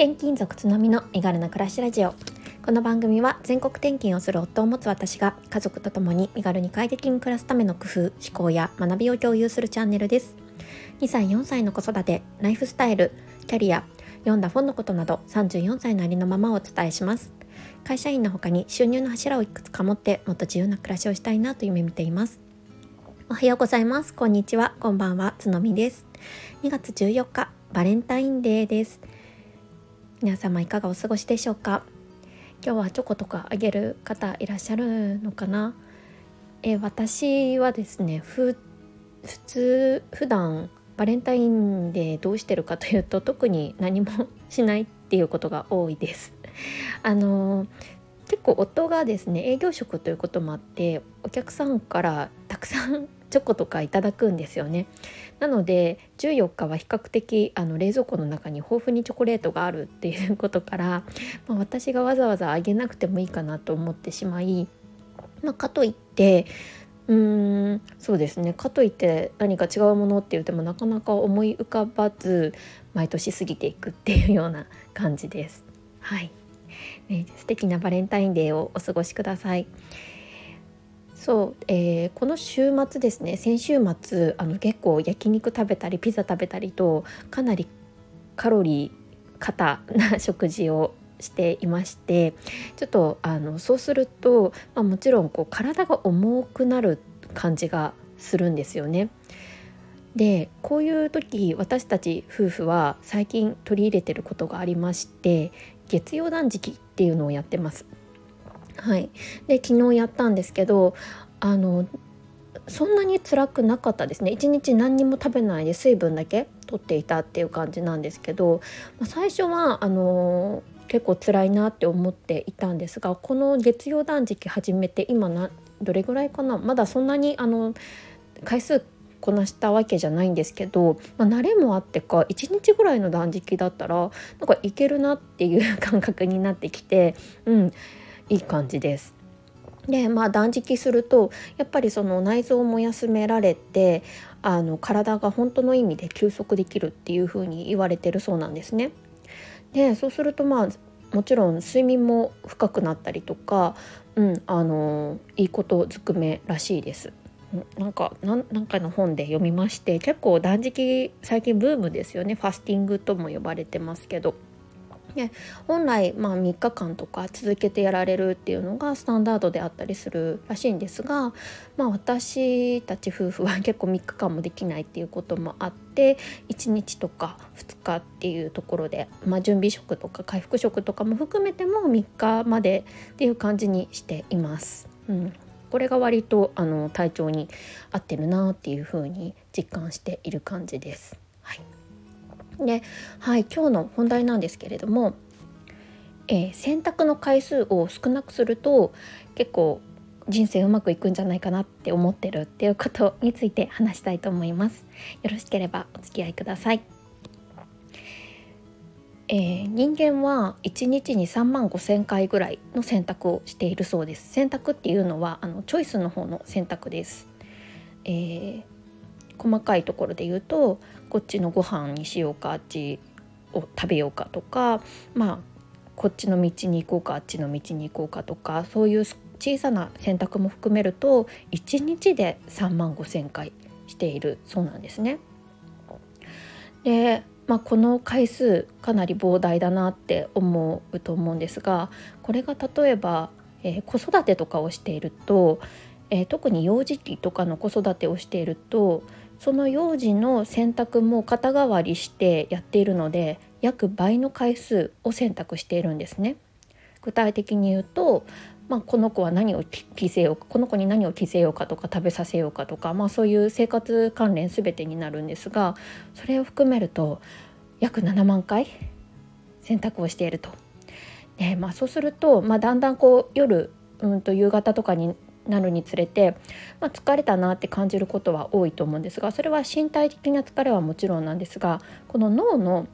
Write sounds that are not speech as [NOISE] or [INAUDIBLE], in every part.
転勤族つのみの身軽な暮らしラジオ。この番組は全国転勤をする夫を持つ私が家族と共に身軽に快適に暮らすための工夫思考や学びを共有するチャンネルです。2歳4歳の子育てライフスタイルキャリア読んだ本のことなど34歳のありのままをお伝えします。会社員の他に収入の柱をいくつか持ってもっと自由な暮らしをしたいなと夢見ています。おはようございます。こんにちは。こんばんは。つのみです。2月14日バレンタインデーです。皆様いかがお過ごしでしょうか？今日はチョコとかあげる方いらっしゃるのかな？え私はですね普通普段バレンタインデーどうしてるかというと特に何もしないっていうことが多いです。[LAUGHS] あの結構夫がですね営業職ということもあってお客さんからたくさんチョコとかいただくんですよねなので14日は比較的あの冷蔵庫の中に豊富にチョコレートがあるっていうことから、まあ、私がわざわざあげなくてもいいかなと思ってしまい、まあ、かといってうーんそうですねかといって何か違うものって言ってもなかなか思い浮かばず毎年過ぎていくっていうような感じです。はい、ね、素敵なバレンタインデーをお過ごしください。そう、えー、この週末ですね先週末あの結構焼肉食べたりピザ食べたりとかなりカロリー過多な食事をしていましてちょっとあのそうすると、まあ、もちろんこう体が重くなる感じがするんですよね。でこういう時私たち夫婦は最近取り入れてることがありまして月曜断食っていうのをやってます。はい、で昨日やったんですけどあのそんなに辛くなかったですね。一日何にも食べないで水分だけ取っていたっていう感じなんですけど、まあ、最初はあの結構辛いなって思っていたんですがこの月曜断食始めて今などれぐらいかな？まだそんなにあの回数こなしたわけじゃないんですけど、まあ、慣れもあってか1日ぐらいの断食だったらなんかいけるなっていう感覚になってきて、うん、いい感じです。でまあ断食するとやっぱりその内臓も休められてあの体が本当の意味で休息できるっていう風に言われてるそうなんですね。でそうするとまあもちろん睡眠も深くなったりとか、うん、あのいいことずくめらしいです。なんか何かの本で読みまして結構断食最近ブームですよねファスティングとも呼ばれてますけど。で本来、まあ、3日間とか続けてやられるっていうのがスタンダードであったりするらしいんですが、まあ、私たち夫婦は結構3日間もできないっていうこともあって1日とか2日っていうところで、まあ、準備食とか回復食とかも含めても3日までっていう感じにしています。うんこれが割とあの体調に合ってるなっていう風に実感している感じです。で、はい、今日の本題なんですけれども、えー、洗濯の回数を少なくすると結構人生うまくいくんじゃないかなって思ってるっていうことについて話したいと思います。よろしければお付き合いください。えー、人間は1日に3万5千回ぐらいの選択をしているそうです選択っていうのはあのチョイスの方の選択です、えー、細かいところで言うとこっちのご飯にしようかあっちを食べようかとかまあこっちの道に行こうかあっちの道に行こうかとかそういう小さな選択も含めると1日で3万5,000回しているそうなんですね。で、まあ、この回数かなり膨大だなって思うと思うんですがこれが例えば、えー、子育てとかをしていると、えー、特に幼児期とかの子育てをしているとその幼児の選択も肩代わりしてやっているので約倍の回数を選択しているんですね。具体的に言うと、まあ、この子は何を着せようかこの子に何を着せようかとか食べさせようかとか、まあ、そういう生活関連全てになるんですがそれを含めると約7万回選択をしていると。まあ、そうすると、まあ、だんだんこう夜、うんと夕方とかになるにつれて、まあ、疲れたなって感じることは多いと思うんですがそれは身体的な疲れはもちろんなんですがこの脳の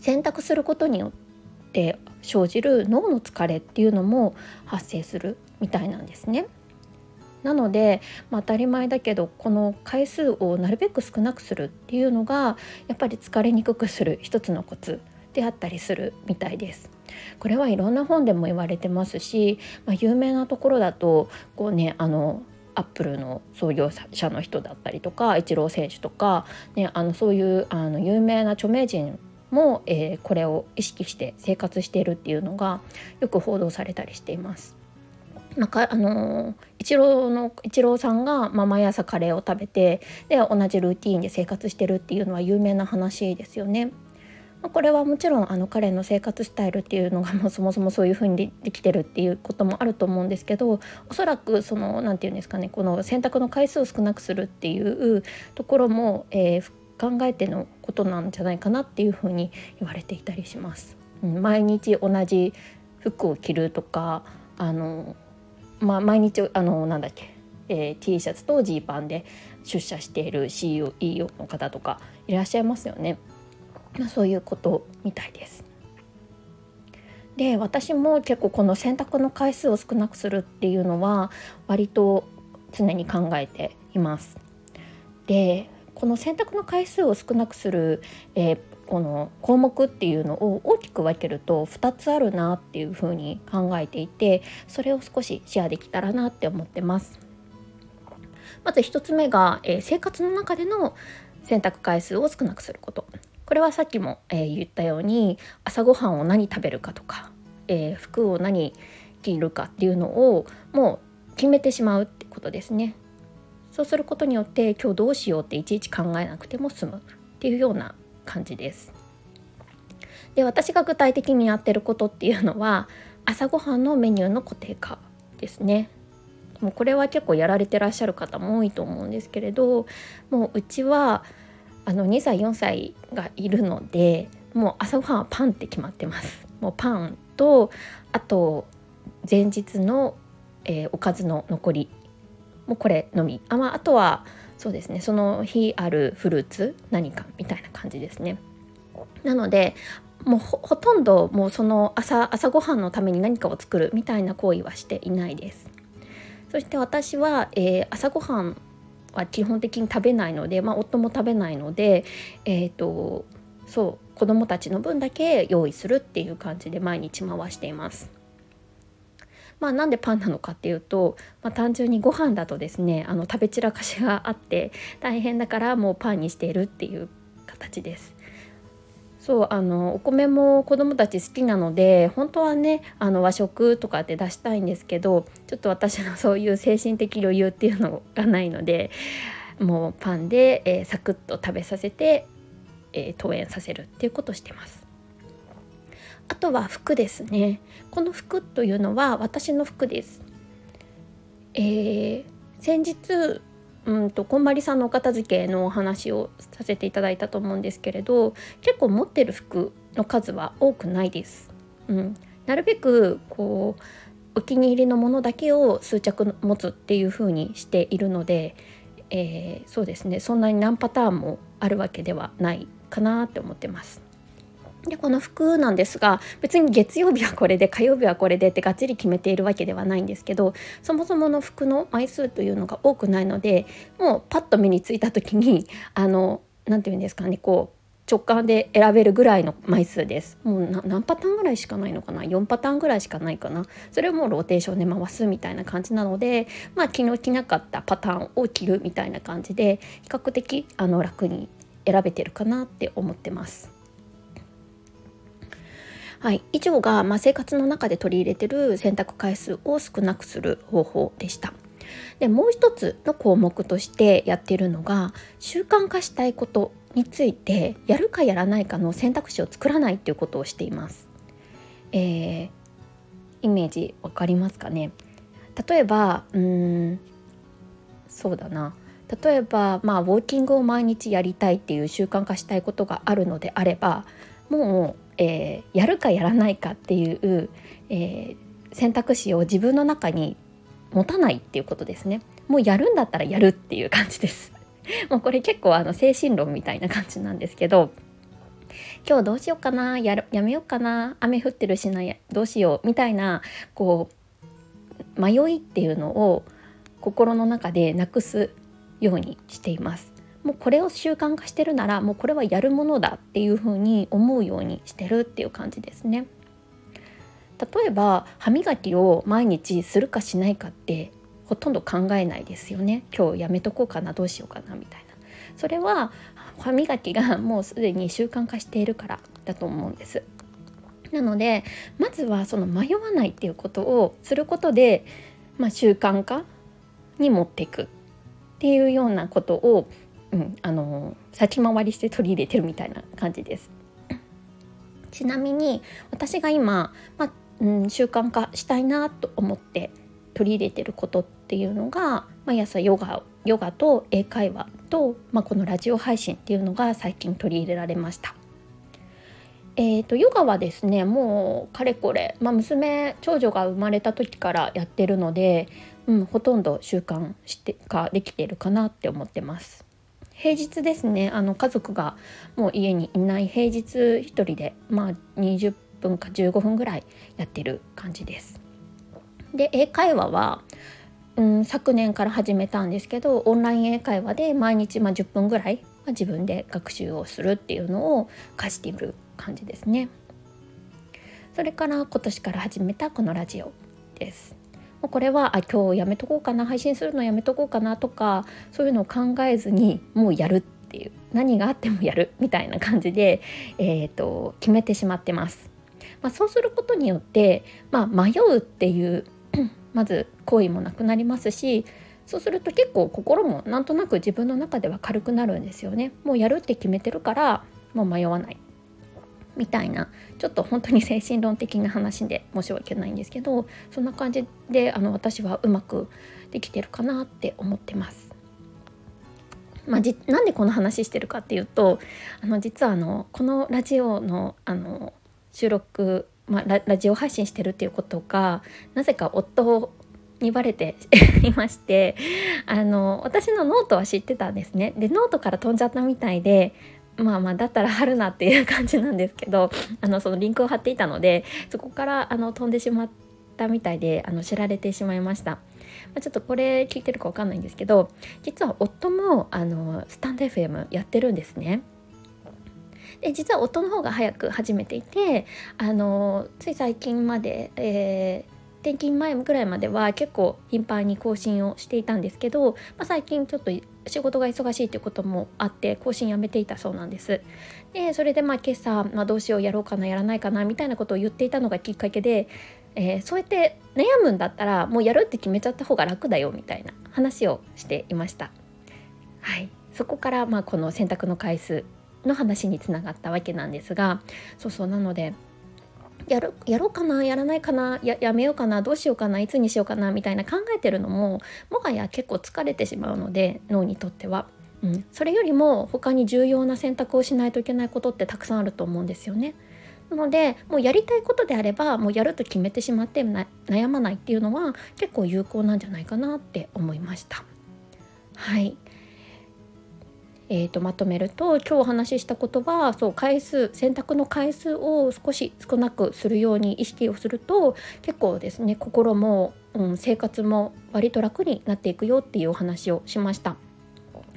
選択することによって生じる脳の疲れっていうのも発生するみたいなんですね。なので、まあ、当たり前だけどこの回数をなるべく少なくするっていうのがやっぱり疲れにくくする一つのコツであったりするみたいです。これはいろんな本でも言われてますし、まあ、有名なところだとこうねあのアップルの創業者の人だったりとかイチロー選手とか、ね、あのそういうあの有名な著名人も、えー、これを意識して生活しているっていうのがよく報道されたりしています。まあ、あのイチローのイチローさんが、まあ、毎朝カレーを食べてで同じルーティンで生活してるっていうのは有名な話ですよね。これはもちろんあの彼の生活スタイルっていうのが [LAUGHS] もうそもそもそういうふうにできてるっていうこともあると思うんですけどおそらくその何て言うんですかねこの洗濯の回数を少なくするっていうところも、えー、考えてのことなんじゃないかなっていうふうに言われていたりします。毎日同じ服を着るとかあの、まあ、毎日あのなんだっけ、えー、T シャツとジーパンで出社している CEO の方とかいらっしゃいますよね。まあ、そういうことみたいです。で私も結構この洗濯の回数を少なくするっていうのは割と常に考えています。でこの洗濯の回数を少なくする、えー、この項目っていうのを大きく分けると2つあるなっていうふうに考えていてそれを少しシェアできたらなって思ってます。まず1つ目が、えー、生活の中での洗濯回数を少なくすることこれはさっきも、えー、言ったように朝ごはんを何食べるかとか、えー、服を何着るかっていうのをもう決めてしまうってことですね。そうすることによって今日どうしようっていちいち考えなくても済むっていうような感じです。で私が具体的にやってることっていうのは朝ごはんのメニューの固定化ですね。もうこれは結構やられてらっしゃる方も多いと思うんですけれどもううちはあの2歳4歳がいるのでもう朝ごはんはパンって決まってます。もうパンとあと前日の、えー、おかずの残り。もうこれのみ。あ,、まあ、あとはそうですね。その日あるフルーツ何かみたいな感じですね。なのでもうほとんどもうその朝朝ごはんのために何かを作るみたいな行為はしていないです。そして私は、えー、朝ごはんは基本的に食べないので、まあ、夫も食べないので、えーと、そう子供たちの分だけ用意するっていう感じで毎日回しています。まあ、なんでパンなのかっていうと、まあ、単純にご飯だとですねあの食べ散らかしがあって大変だからもうパンにしているっていう形です。そうあのお米も子どもたち好きなので本当はねあの和食とかって出したいんですけどちょっと私のそういう精神的余裕っていうのがないのでもうパンで、えー、サクッと食べさせて、えー、登園させるっていうことをしてます。あとは服ですね。この服というのは私の服です。えー、先日うんとこんまりさんのお片付けのお話をさせていただいたと思うんですけれど結構持ってる服の数は多くないです。うん、なるべくこうお気に入りのものだけを数着持つっていう風にしているので、えー、そうですねそんなに何パターンもあるわけではないかなって思ってます。でこの服なんですが別に月曜日はこれで火曜日はこれでってがっちり決めているわけではないんですけどそもそもの服の枚数というのが多くないのでもうパッと目についた時にあの何て言うんですかねこう直感で選べるぐらいの枚数です。もう何パターンぐらいしかないのかな？4パターンぐらいしかないかな？それをもうローテーションで回すみたいな感じなのでまあ昨日着なかったパターンを着るみたいな感じで比較的あの楽に選べてるかなって思ってます。はい、以上が、まあ、生活の中で取り入れてる洗濯回数を少なくする方法でした。でもう一つの項目としてやっているのが習慣化したいことについてやるかやらないかの選択肢を作らないっていうことをしています。えー、イメージわかりますかね？例えばうんそうだな例えばまあウォーキングを毎日やりたいっていう習慣化したいことがあるのであればもうえー、やるかやらないかっていう、えー、選択肢を自分の中に持たないっていうことですね。もうやるんだったらやるっていう感じです。[LAUGHS] もうこれ結構あの精神論みたいな感じなんですけど今日どうしようかなやるやめようかな雨降ってるしなどうしようみたいなこう迷いっていうのを心の中でなくすようにしています。もうこれを習慣化してるならもうこれはやるものだっていうふうに思うようにしてるっていう感じですね。例えば歯磨きを毎日するかしないかってほとんど考えないですよね。今日やめとこうかなどうしようかなみたいな。それは歯磨きが [LAUGHS] もうすでに習慣化しているからだと思うんです。なのでまずはその迷わないっていうことをすることで、まあ、習慣化に持っていくっていうようなことを、うん、あの先回りして取り入れてるみたいな感じです。ちなみに私が今、まあ、うん、習慣化したいなと思って取り入れてることっていうのが毎朝ヨガヨガと英会話と、まあ、このラジオ配信っていうのが最近取り入れられました。えーと、ヨガはですねもうかれこれ、まあ、娘長女が生まれた時からやってるので、うん、ほとんど習慣してかできてるかなって思ってます。平日ですねあの家族がもう家にいない平日1人で、まあ、20分か15分ぐらいやってる感じです。で英会話は、うん、昨年から始めたんですけどオンライン英会話で毎日、まあ、10分ぐらいま自分で学習をするっていうのを課している感じですね。それから今年から始めたこのラジオです。もうこれはあ今日やめとこうかな配信するのやめとこうかなとかそういうのを考えずにもうやるっていう何があってもやるみたいな感じで、えーと、決めてしまってます。まあ、そうすることによって、まあ、迷うっていう [CLEARS THROAT] まず行為もなくなりますしそうすると結構心もなんとなく自分の中では軽くなるんですよね。もうやるって決めてるからもう迷わないみたいなちょっと本当に精神論的な話で申し訳ないんですけどそんな感じであの私はうまくできてるかなって思ってます。まあ、じゃなんでこの話してるかっていうとあの実はあのこのラジオのあの収録、まあ、ラジオ配信してるっていうことがなぜか夫にバレて [LAUGHS] いましてあの私のノートは知ってたんですねでノートから飛んじゃったみたいでまあまあだったら貼るなっていう感じなんですけどあのそのリンクを貼っていたのでそこからあの飛んでしまったみたいであの知られてしまいました。まあ、ちょっとこれ聞いてるかわかんないんですけど実は夫もあのスタンド FM やってるんですね。で実は夫の方が早く始めていてあのつい最近まで、え転勤前ぐらいまでは結構頻繁に更新をしていたんですけど、まあ、最近ちょっと仕事が忙しいということもあって更新やめていたそうなんです。でそれでまあ今朝、まあ、どうしようやろうかなやらないかなみたいなことを言っていたのがきっかけで、えー、そうやって悩むんだったらもうやるって決めちゃった方が楽だよみたいな話をしていました。はい、そこからまあこの選択の回数の話につながったわけなんですがそうそうなのでやるやろうかなやらないかなややめようかなどうしようかないつにしようかなみたいな考えてるのももはや結構疲れてしまうので脳にとっては、うん、それよりも他に重要な選択をしないといけないことってたくさんあると思うんですよね。なのでもうやりたいことであればもうやると決めてしまって悩まないっていうのは結構有効なんじゃないかなって思いました。はいえーと、まとめると今日お話ししたことはそう回数選択の回数を少し少なくするように意識をすると結構ですね心も、うん、生活も割と楽になっていくよっていうお話をしました。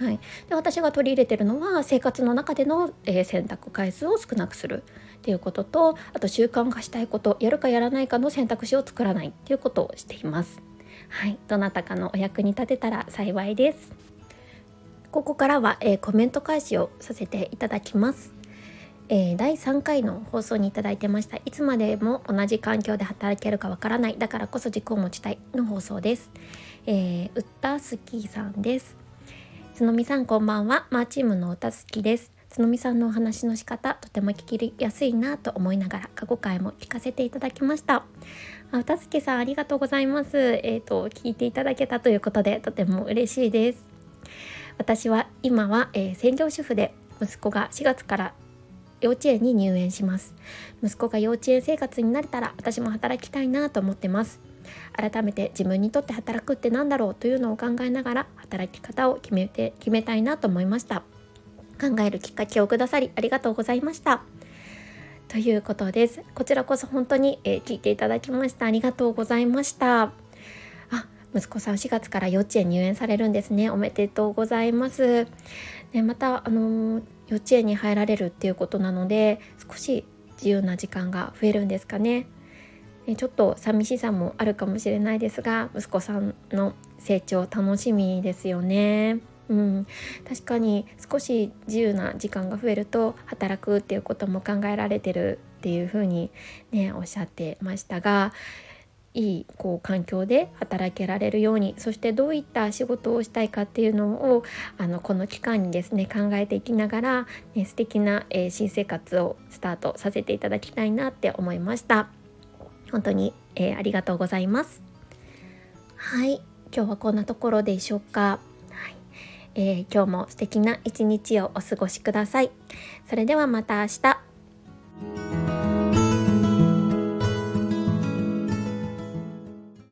はい、で私が取り入れてるのは生活の中での、えー、選択回数を少なくするっていうこととあと習慣化したいことやるかやらないかの選択肢を作らないっていうことをしています。はい、どなたかのお役に立てたら幸いです。ここからは、えー、コメント返しをさせていただきます。えー、第3回の放送にいただいてました。いつまでも同じ環境で働けるかわからない。だからこそ軸を持ちたいの放送です、えー、ウッタスキーさんです。つのみさんこんばんは。マーチームの歌好きです。つのみさんのお話の仕方とても聞きやすいなと思いながら過去回も聞かせていただきました。あ歌好きさんありがとうございます。えっ、ー、と聞いていただけたということでとても嬉しいです。私は今は、えー、専業主婦で息子が4月から幼稚園に入園します。息子が幼稚園生活になれたら私も働きたいなと思ってます。改めて自分にとって働くって何だろうというのを考えながら働き方を決めて決めたいなと思いました。考えるきっかけをくださりありがとうございました。ということです。こちらこそ本当に、えー、聞いていただきました。ありがとうございました。息子さん4月から幼稚園入園されるんですね。おめでとうございます、ね、またあの幼稚園に入られるっていうことなので少し自由な時間が増えるんですかねちょっと寂しさもあるかもしれないですが息子さんの成長楽しみですよね。うん、確かに少し自由な時間が増えると働くっていうことも考えられてるっていうふうにねおっしゃってましたがいいこう環境で働けられるようにそしてどういった仕事をしたいかっていうのをあのこの期間にですね考えていきながら、ね、素敵な、えー、新生活をスタートさせていただきたいなって思いました。本当に、えー、ありがとうございます。はい。今日はこんなところでしょうか。はい。えー、今日も素敵な一日をお過ごしください。それではまた明日。